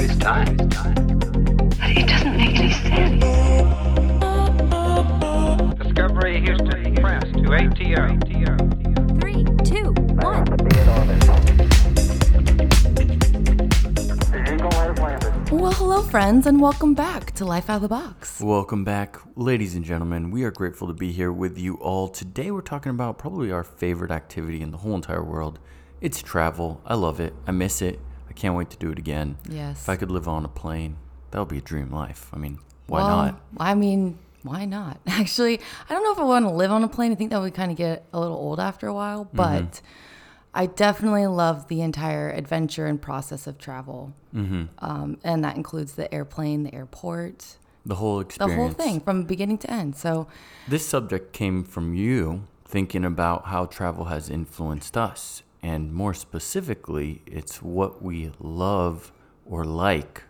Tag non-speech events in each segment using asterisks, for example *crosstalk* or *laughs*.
theoretically possible. Why waste time? It doesn't make any sense. Discovery Houston, press to ATO. Three, two, one. Well, hello, friends, and welcome back to Life Out of the Box. Welcome back, ladies and gentlemen. We are grateful to be here with you all. Today, we're talking about probably our favorite activity in the whole entire world. It's travel. I love it. I miss it. Can't wait to do it again. Yes. If I could live on a plane, that would be a dream life. I mean, why well, not? I mean, why not? *laughs* Actually, I don't know if I want to live on a plane. I think that would kind of get a little old after a while, Mm-hmm. but I definitely love the entire adventure and process of travel. Mm-hmm. Um, and that includes the airplane, the airport, The whole experience, the whole thing from beginning to end. So, This subject came from you thinking about how travel has influenced us. And more specifically, it's what we love or like.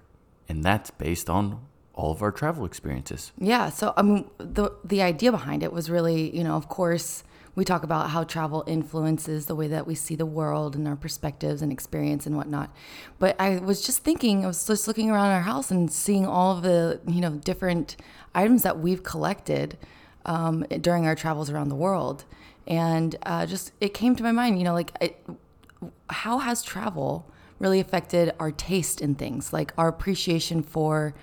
And that's based on all of our travel experiences. Yeah, so I mean, the the idea behind it was really, you know, of course, we talk about how travel influences the way that we see the world and our perspectives and experience and whatnot. But I was just thinking, I was just looking around our house and seeing all of the, you know, different items that we've collected um, during our travels around the world, and uh, just it came to my mind, you know, like it, how has travel really affected our taste in things, like our appreciation for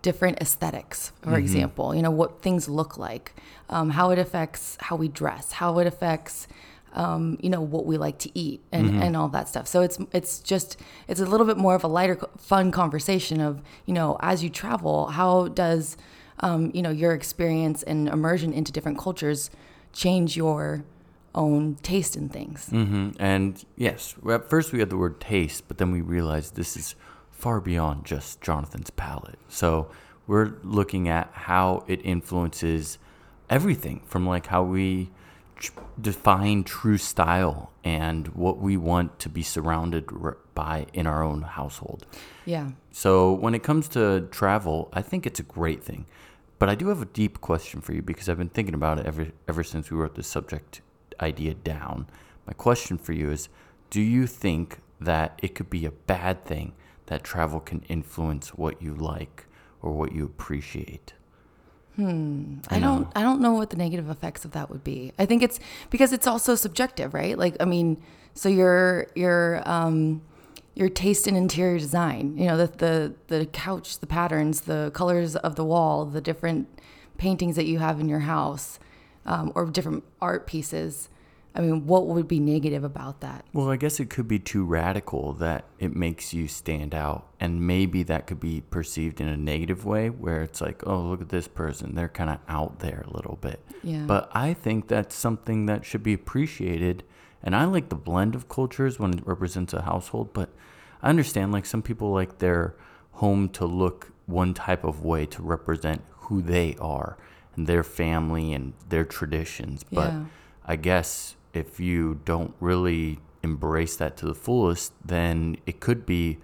different aesthetics, for example, you know, what things look like, um, how it affects how we dress, how it affects, um, you know, what we like to eat and, and all that stuff. So it's, it's just, it's a little bit more of a lighter, fun conversation of, you know, as you travel, how does, um, you know, your experience and immersion into different cultures change your own taste in things? hmm And yes, at first we had the word taste, but then we realized this is far beyond just Jonathan's palate. So we're looking at how it influences everything from like how we tr- define true style and what we want to be surrounded r- by in our own household. Yeah. So when it comes to travel, I think it's a great thing. But I do have a deep question for you because I've been thinking about it ever ever since we wrote the subject idea down. My question for you is do you think that it could be a bad thing that travel can influence what you like or what you appreciate? Hmm. I don't I don't know what the negative effects of that would be. I think it's because it's also subjective, right? Like I mean, so your your um your taste in interior design, you know, the the the couch, the patterns, the colors of the wall, the different paintings that you have in your house, um, or different art pieces. I mean, what would be negative about that? Well, I guess it could be too radical that it makes you stand out. And maybe that could be perceived in a negative way where it's like, oh, look at this person. They're kind of out there a little bit. Yeah. But I think that's something that should be appreciated. And I like the blend of cultures when it represents a household. But I understand, like, some people like their home to look one type of way to represent who they are and their family and their traditions. But Yeah. I guess if you don't really embrace that to the fullest, then it could be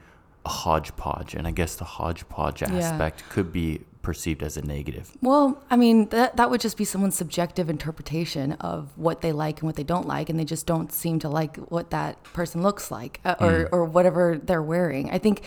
a hodgepodge. And I guess the hodgepodge aspect could be perceived as a negative. Well, I mean, that that would just be someone's subjective interpretation of what they like and what they don't like, and they just don't seem to like what that person looks like uh, or or whatever they're wearing. I think,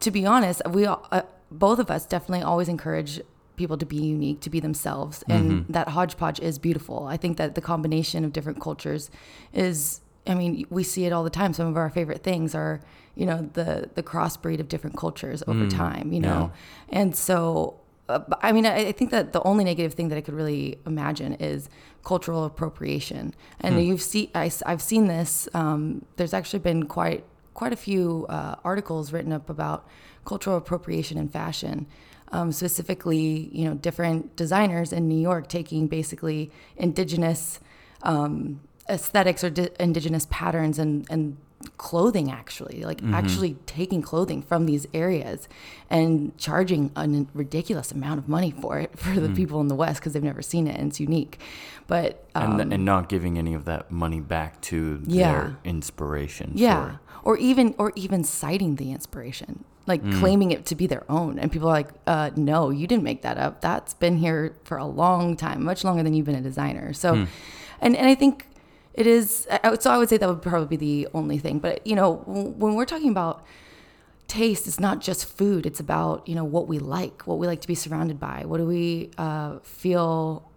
to be honest, we all, uh, both of us definitely always encourage people to be unique, to be themselves, and that hodgepodge is beautiful. I think that the combination of different cultures is. I mean, we see it all the time. Some of our favorite things are, you know, the the crossbreed of different cultures over time. You know, and so uh, I mean, I, I think that the only negative thing that I could really imagine is cultural appropriation. And you've seen, I, have seen this. Um, there's actually been quite quite a few uh, articles written up about cultural appropriation in fashion. Um, specifically, you know, different designers in New York taking basically indigenous um, aesthetics or di- indigenous patterns and and clothing actually like actually taking clothing from these areas and charging a ridiculous amount of money for it for the people in the west because they've never seen it and it's unique but um, And, and not giving any of that money back to Yeah. their inspiration. yeah For, or even or even citing the inspiration like claiming it to be their own and people are like uh, no you didn't make that up that's been here for a long time much longer than you've been a designer so and, and i think it is. So I would say that would probably be the only thing. But you know, when we're talking about taste, it's not just food. It's about you know what we like, what we like to be surrounded by. What do we uh, feel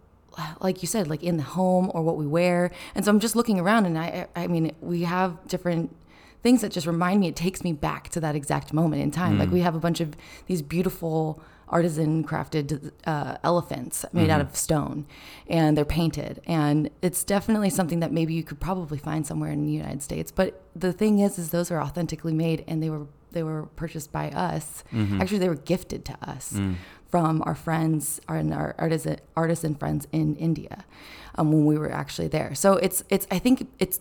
like you said, like in the home or what we wear. And so I'm just looking around, and I, I mean, we have different things that just remind me. It takes me back to that exact moment in time. Like we have a bunch of these beautiful artisan crafted uh, elephants made out of stone, and they're painted. And it's definitely something that maybe you could probably find somewhere in the United States. But the thing is, is those are authentically made, and they were they were purchased by us. Actually, they were gifted to us from our friends our, and our artisan artisan friends in India um, when we were actually there. So it's it's I think it's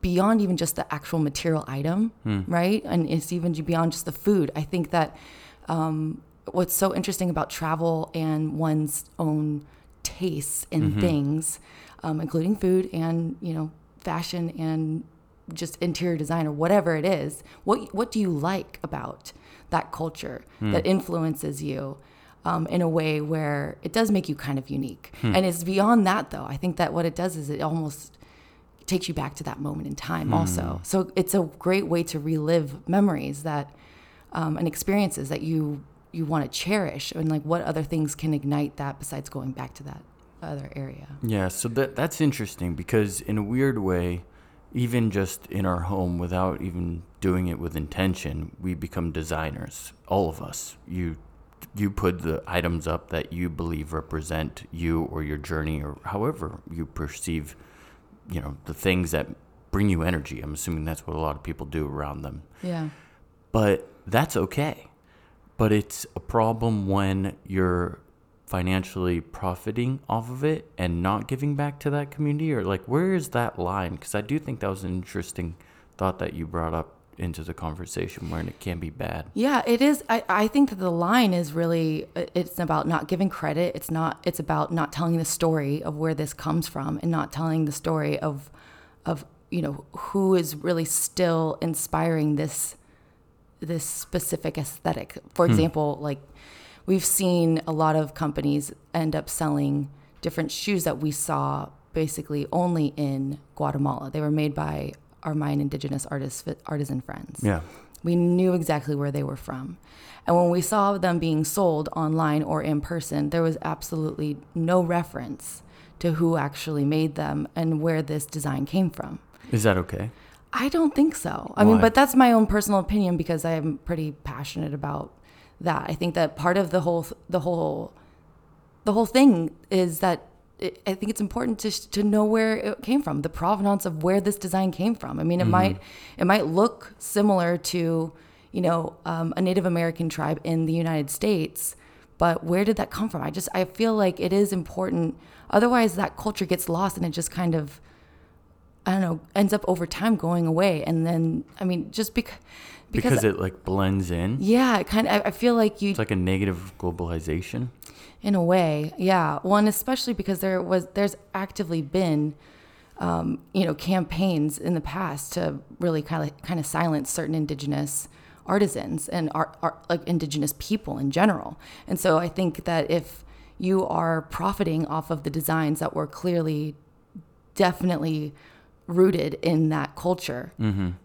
beyond even just the actual material item, right? And it's even beyond just the food. I think that um, what's so interesting about travel and one's own tastes in things, um, including food and you know fashion and just interior design or whatever it is. What what do you like about that culture that influences you? Um, in a way where it does make you kind of unique, and it's beyond that though. I think that what it does is it almost takes you back to that moment in time also so it's a great way to relive memories that um, and experiences that you you want to cherish and like what other things can ignite that besides going back to that other area Yeah, so that that's interesting because in a weird way, even just in our home without even doing it with intention, we become designers. All of us. You you put the items up that you believe represent you or your journey or however you perceive, you know, the things that bring you energy. I'm assuming that's what a lot of people do around them. yeah But that's okay. But it's a problem when you're financially profiting off of it and not giving back to that community or like where is that line because i do think that was an interesting thought that you brought up into the conversation where it can be bad Yeah, it is. I, I think that the line is really it's about not giving credit. It's not it's about not telling the story of where this comes from and not telling the story of of you know who is really still inspiring this this specific aesthetic. For hmm. example, like we've seen a lot of companies end up selling different shoes that we saw basically only in Guatemala. They were made by our Mayan indigenous artists artisan friends. yeah We knew exactly where they were from. And when we saw them being sold online or in person, there was absolutely no reference to who actually made them and where this design came from. is that okay I don't think so. I mean, but that's my own personal opinion because I'm pretty passionate about that. I think that part of the whole the whole the whole thing is that I think it's important to to know where it came from, the provenance of where this design came from. I mean, it might it might look similar to you know um, a Native American tribe in the United States, but where did that come from? I just I feel like it is important. Otherwise, that culture gets lost and it just kind of I don't know ends up over time going away. And then I mean, just because because, because, it like blends in yeah, it kind of I, I feel like you it's like a negative globalization in a way yeah. One especially because there was there's actively been um, you know campaigns in the past to really kind of kind of silence certain indigenous artisans and art, art like indigenous people in general. And so i think that if you are profiting off of the designs that were clearly definitely rooted in that culture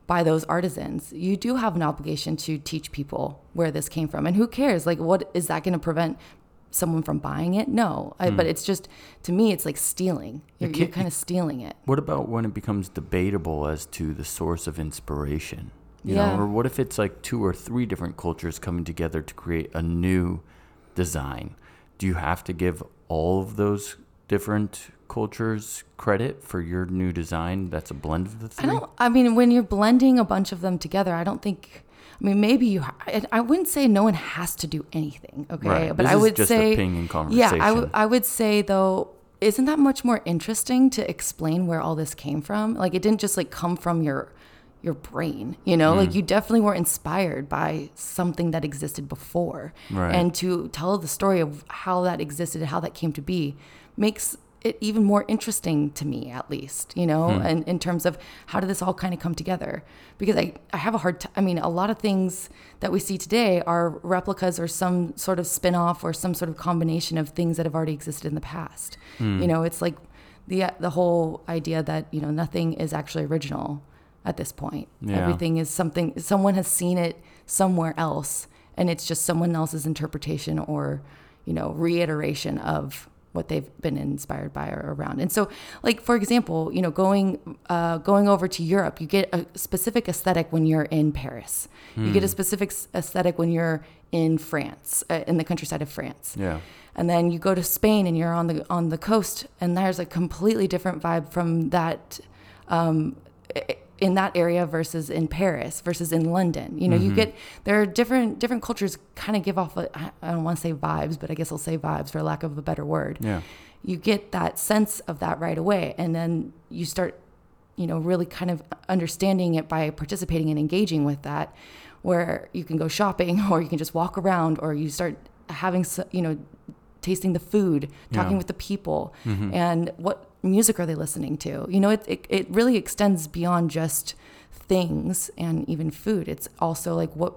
by those artisans you do have an obligation to teach people where this came from. And who cares? Like what is that going to prevent someone from buying it no I, but hmm. it's just to me it's like stealing you're, you're kind of stealing it What about when it becomes debatable as to the source of inspiration? You Yeah. know, or what if it's like two or three different cultures coming together to create a new design? Do you have to give all of those different cultures credit for your new design that's a blend of the three? I don't. I mean, when you're blending a bunch of them together, I don't think. I mean, maybe you. I, I wouldn't say no one has to do anything. Okay, Right. but This I would just a say. pinging Yeah, I would. conversation. I would say though, isn't that much more interesting to explain where all this came from? Like, it didn't just like come from your your brain. You know, Mm. like you definitely were inspired by something that existed before, Right. and to tell the story of how that existed and how that came to be makes it even more interesting to me at least you know hmm. and in terms of how did this all kind of come together because i, I have a hard time i mean a lot of things that we see today are replicas or some sort of spin-off or some sort of combination of things that have already existed in the past hmm. you know it's like the the whole idea that you know nothing is actually original at this point. Yeah. Everything is something someone has seen it somewhere else, and it's just someone else's interpretation or you know reiteration of what they've been inspired by or around. And so, like for example, you know, going uh, going over to Europe, you get a specific aesthetic when you're in Paris. You get a specific aesthetic when you're in France, uh, in the countryside of France Yeah. and then you go to Spain and you're on the on the coast, and there's a completely different vibe from that um, in that area versus in Paris versus in London. You know, you mm-hmm. get there are different different cultures kind of give off. A, I- I don't want to say vibes, but I guess I'll say vibes for lack of a better word. Yeah. You get that sense of that right away, and then you start, you know, really kind of understanding it by participating and engaging with that, where you can go shopping *laughs* or you can just walk around or you start having, you know, tasting the food, talking Yeah. with the people, mm-hmm. and what music are they listening to? You know, it, it, it really extends beyond just things and even food. It's also like what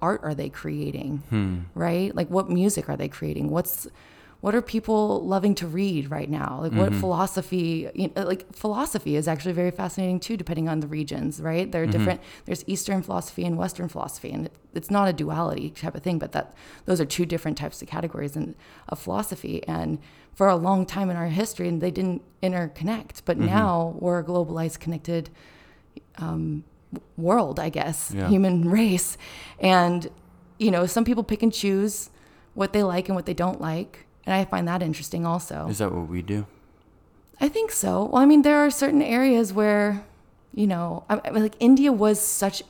art are they creating, hmm. right? Like what music are they creating? What's what are people loving to read right now? Like what mm-hmm. philosophy? You know, like philosophy is actually very fascinating too, depending on the regions, right? There are mm-hmm. different. There's Eastern philosophy and Western philosophy, and it, it's not a duality type of thing, but that those are two different types of categories in, of philosophy. And for a long time in our history, and they didn't interconnect, but mm-hmm. now we're a globalized, connected um, world, I guess, Yeah. human *laughs* race. And, you know, some people pick and choose what they like and what they don't like. And I find that interesting also. Is that what we do? I think so. Well, I mean, there are certain areas where, you know, I, I mean, like India was such.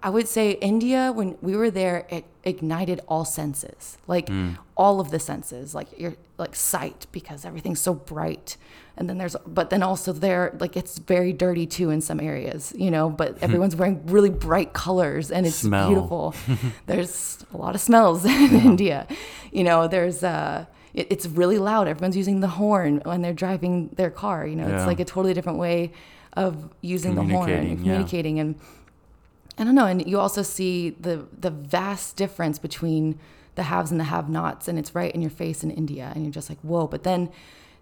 I would say India when we were there, it ignited all senses, like all of the senses, like your like sight because everything's so bright, and then there's but then also there like it's very dirty too in some areas, you know. But everyone's wearing really bright colors and it's Smell. beautiful. *laughs* there's a lot of smells *laughs* in India, you know. There's uh, it, it's really loud. Everyone's using the horn when they're driving their car. You know, Yeah. it's like a totally different way of using the horn and Communicating, yeah. and I don't know. And you also see the the vast difference between the haves and the have-nots, and it's right in your face in India, and you're just like, whoa. But then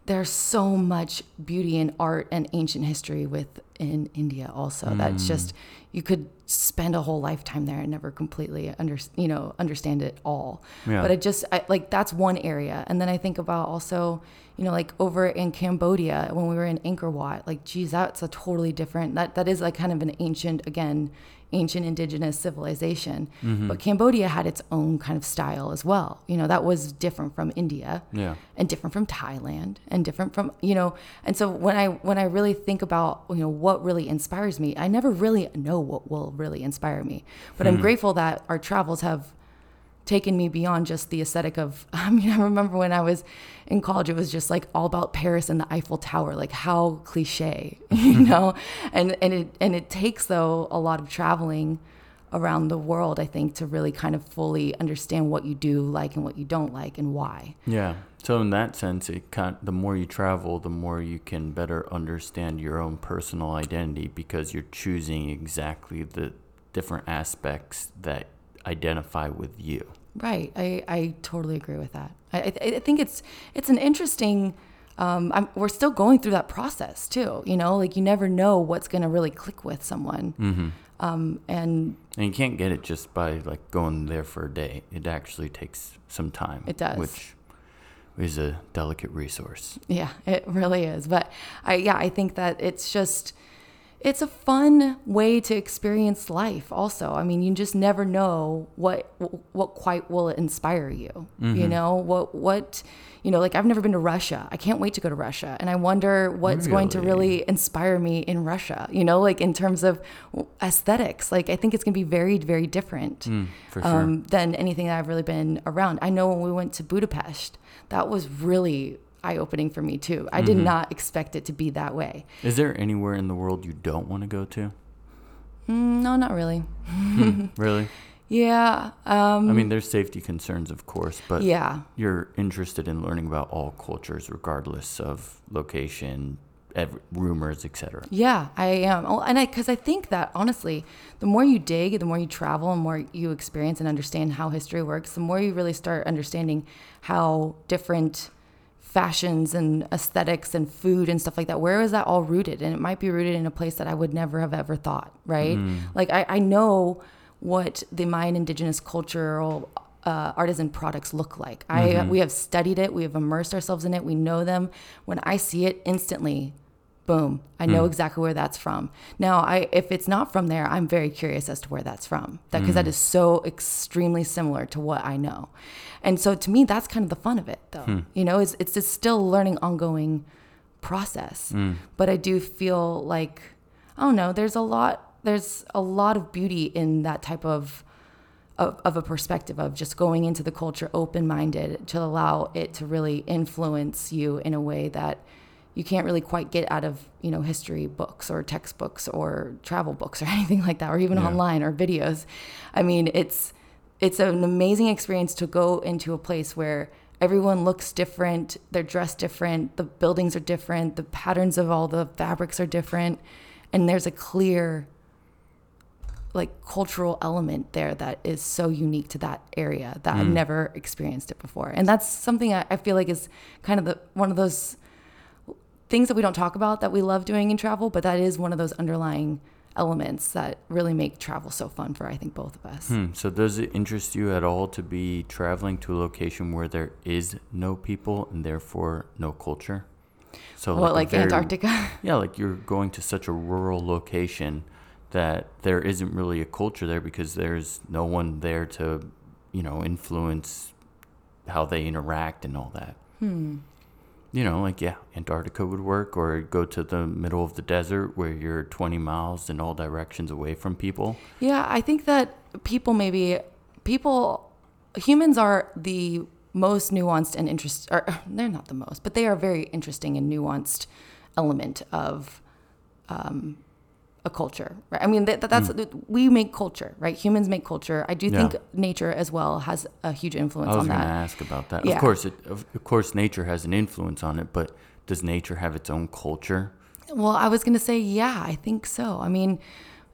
there's so much beauty and art and ancient history within India also. Mm. That's just you could spend a whole lifetime there and never completely under you know understand it all. Yeah. But it just I, like that's one area, and then I think about also you know like over in Cambodia when we were in Angkor Wat, like geez, that's a totally different that that is like kind of an ancient again ancient indigenous civilization. Mm-hmm. But Cambodia had its own kind of style as well. You know, that was different from India Yeah. and different from Thailand and different from, you know, and so when I when I really think about, you know, what really inspires me, I never really know what will really inspire me. But I'm grateful that our travels have taken me beyond just the aesthetic of *laughs* I mean, I remember when I was in college it was just like all about Paris and the Eiffel Tower, like how cliche, *laughs* you mm-hmm. know? And and it and it takes though a lot of traveling around the world, I think, to really kind of fully understand what you do like and what you don't like and why. Yeah. So in that sense, it kind the more you travel, the more you can better understand your own personal identity because you're choosing exactly the different aspects that identify with you. Right. I, I totally agree with that. I, I, think it's it's an interesting. Um, I'm, we're still going through that process too. You know, like you never know what's going to really click with someone. Mm-hmm. Um, and And you can't get it just by like going there for a day. It actually takes some time. It does. Which is a delicate resource. yeah, it really is. But I yeah, I think that it's just it's a fun way to experience life also. I mean you just never know what what quite will inspire you you know? What what you know like i've never been to russia. I can't wait to go to russia and i wonder what's going to Really? really? inspire me in russia you know? Like in terms of aesthetics like i think it's going to be very very different Mm, for sure. um, than anything that i've really been around. I know when we went to budapest that was really eye-opening for me too i Mm-hmm. did not expect it to be that way Is there anywhere in the world you don't want to go to? Mm, no not really *laughs* Really? yeah um, I mean, there's safety concerns, of course, but yeah you're interested in learning about all cultures, regardless of location, ev- rumors, etc. Yeah, I am. Oh, And I, because I think that honestly, the more you dig, the more you travel, and more you experience and understand how history works, the more you really start understanding how different fashions and aesthetics and food and stuff like that. Where is that all rooted? And it might be rooted in a place that i would never have ever thought right? Like I, I know what the mayan indigenous cultural uh, artisan products look like. I we have studied it. We have immersed ourselves in it. We know them. When i see it instantly boom. I know hmm. exactly where that's from. Now i if it's not from there i'm very curious as to where that's from. That because that hmm. is so extremely similar to what i know. And so to me that's kind of the fun of it though. Hmm. You know it's it's just still learning ongoing process. But i do feel like i don't know there's a lot there's a lot of beauty in that type of of, of a perspective of just going into the culture open minded to allow it to really influence you in a way that you can't really quite get out of you know history books or textbooks or travel books or *laughs* anything like that or even Yeah. online or videos i mean it's it's an amazing experience to go into a place where everyone looks different they're dressed different the buildings are different the patterns of all the fabrics are different and there's a clear like cultural element there that is so unique to that area that I've mm. never experienced it before. And that's something I, I feel like is kind of the one of those things that we don't talk about that we love doing in travel, but that is one of those underlying elements that really make travel so fun for I think both of us. Hmm, So does it interest you at all to be traveling to a location where there is no people and therefore no culture? So What a like very- Antarctica? *laughs* Yeah, like you're going to such a rural location that there isn't really a culture there because there's no one there to, you know, influence how they interact and all that. Hmm. You know, like yeah, Antarctica would work, or go to the middle of the desert where you're 20 miles in all directions away from people. Yeah, I think that people maybe people humans are the most nuanced and interest or *laughs* they're not the most, but they are very interesting and nuanced element of um, a culture. Right? I mean, that, that's hmm. we make culture, right? Humans make culture. I do. Yeah. think nature as well has a huge influence on that. I was going to ask about that. Yeah. Of course, it, of, of course, nature has an influence on it, but does nature have its own culture? Well, I was going to say, yeah, I think so. I mean,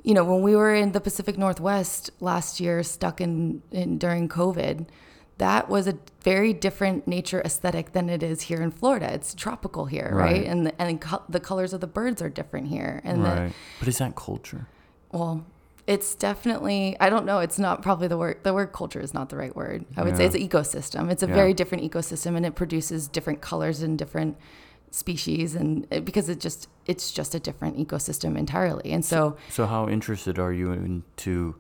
you know, when we were in the Pacific Northwest last year, stuck in, in during COVID, that was a very different nature aesthetic than it is here in Florida. It's tropical here, right? Right. And the, and co- the colors of the birds are different here. And the, right. But is that culture? well, it's definitely I don't know. It's not probably the word. The word culture is not the right word. I would say it's an ecosystem. It's a Yeah. very different ecosystem, and it produces different colors and different species, and because it just it's just a different ecosystem entirely. And so So, how interested are you into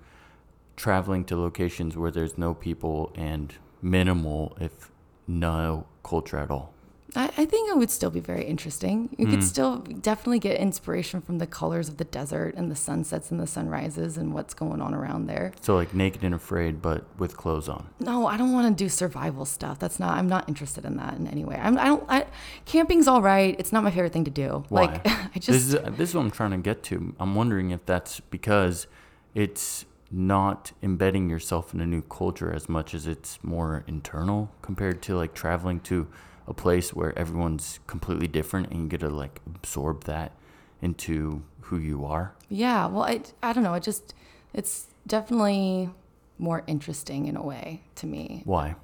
traveling to locations where there's no people and minimal, if no culture at all? I, I think it would still be very interesting. You Hmm. could still definitely get inspiration from the colors of the desert and the sunsets and the sunrises and what's going on around there. So, like naked and afraid, but with clothes on. No, I don't want to do survival stuff. That's not. I'm not interested in that in any way. I'm. I don't. I, camping's all right. It's not my favorite thing to do. Why? Like *laughs* I this just. is this is what I'm trying to get to. I'm wondering if that's because it's not embedding yourself in a new culture as much as it's more internal compared to like traveling to a place where everyone's completely different and you get to like absorb that into who you are. yeah. Well, I. I don't know. It just. It's definitely more interesting in a way to me. Why?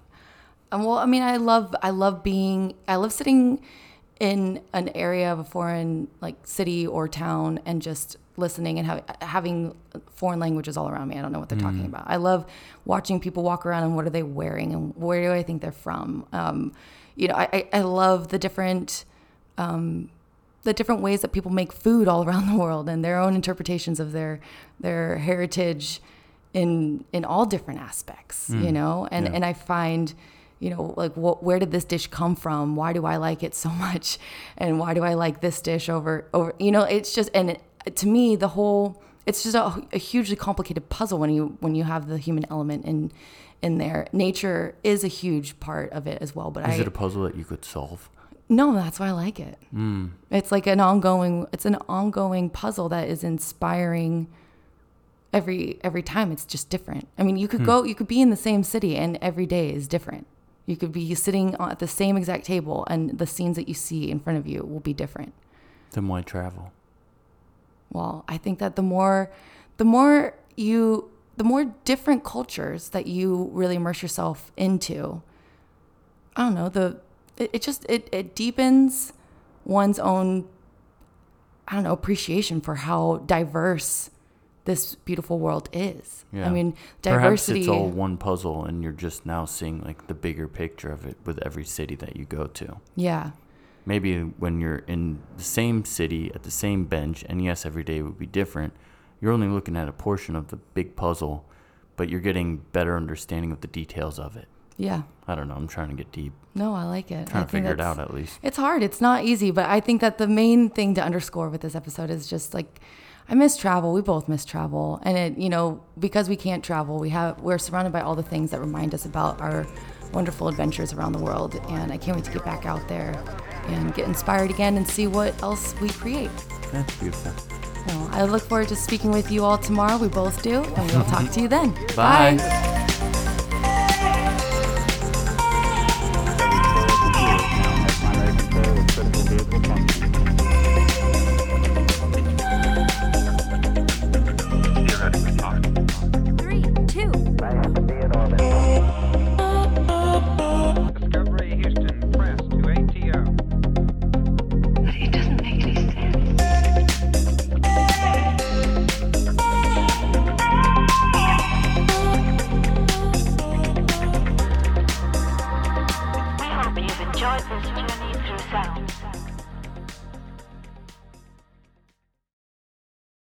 Um, well, I mean, I love I love being I love sitting in an area of a foreign like city or town and just listening and have, having foreign languages all around me. I don't know what they're talking about. I love watching people walk around and what are they wearing and where do I think they're from. Um, you know, I, I, I love the different um, the different ways that people make food all *laughs* around the world and their own interpretations of their their heritage in in all different aspects you know and yeah. and i find you know like what, where did this dish come from why do i like it so *laughs* much and why do i like this dish over over you know it's just and it, to me the whole it's just a, a hugely complicated puzzle when you when you have the human element in in there nature is a huge part of it as well but Is i it a puzzle that you could solve? no, that's why I like it. Hmm. It's like an ongoing. It's an ongoing puzzle that is inspiring. Every every time, it's just different. I mean, you could hmm. go, you could be in the same city, and every day is different. You could be sitting at the same exact table, and the scenes that you see in front of you will be different. Then why travel? Well, I think that the more, the more you, the more different cultures that you really immerse yourself into, I don't know, the it, it just it, it deepens one's own I don't know appreciation for how diverse this beautiful world is. Yeah. I mean, diversity. Perhaps it's all one puzzle, and you're just now seeing like the bigger picture of it with every city that you go to. yeah, Maybe when you're in the same city at the same bench, and yes, every day would be different. You're only looking at a portion of the big puzzle, but you're getting better understanding of the details of it. yeah. I don't know. I'm trying to get deep, No, I like it. I trying to think figure it out at least. It's hard. It's not easy, but I think that the main thing to underscore with this episode is just like I miss travel. We both miss travel, and it you know because we can't travel, we have we're surrounded by all the things that remind us about our wonderful adventures around the world, and I can't wait to get back out there and get inspired again and see what else we create. That's beautiful. So I look forward to speaking with you all tomorrow. We both do, and we'll talk to you then. Bye.